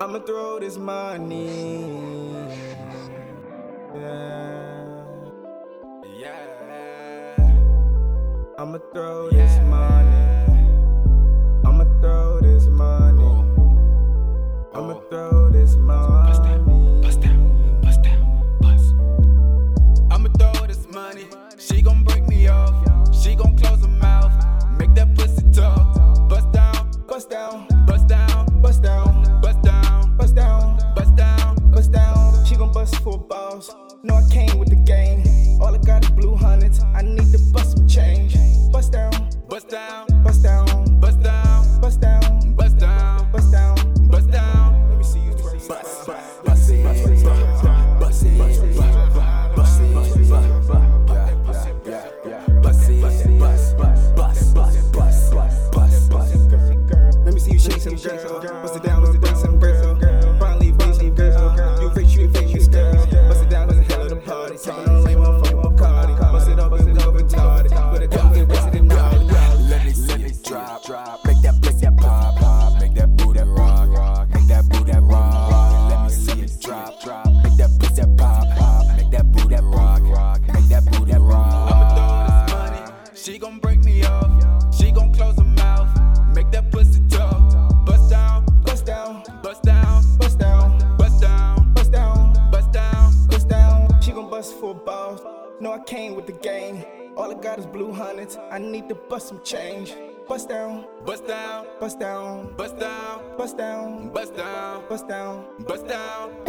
I'ma throw this money. Yeah. Yeah. I'ma throw this money. I'ma throw this money. I'ma throw this money. For. No, I came with the game. All I got is blue hundreds. I need to bust some change. Bust down, Bust down, bust down, bust down, bust down, bust down, bust down. bust down. Let me see you. Bust, bust, bust it, bust it, bust it, bust it, bust it, bust it, bust it, bust it, bust, bust, bust, She gon' break me off. She gon' close her mouth. Make that pussy talk. Bust down, Bust down, bust down, bust down, bust down, bust down, bust down. bust down. She gon' bust for balls. No, I came with the game. All I got is blue hundreds. I need to bust some change. Bust down, Bust down, bust down, bust down, bust down, bust down, bust down. bust down.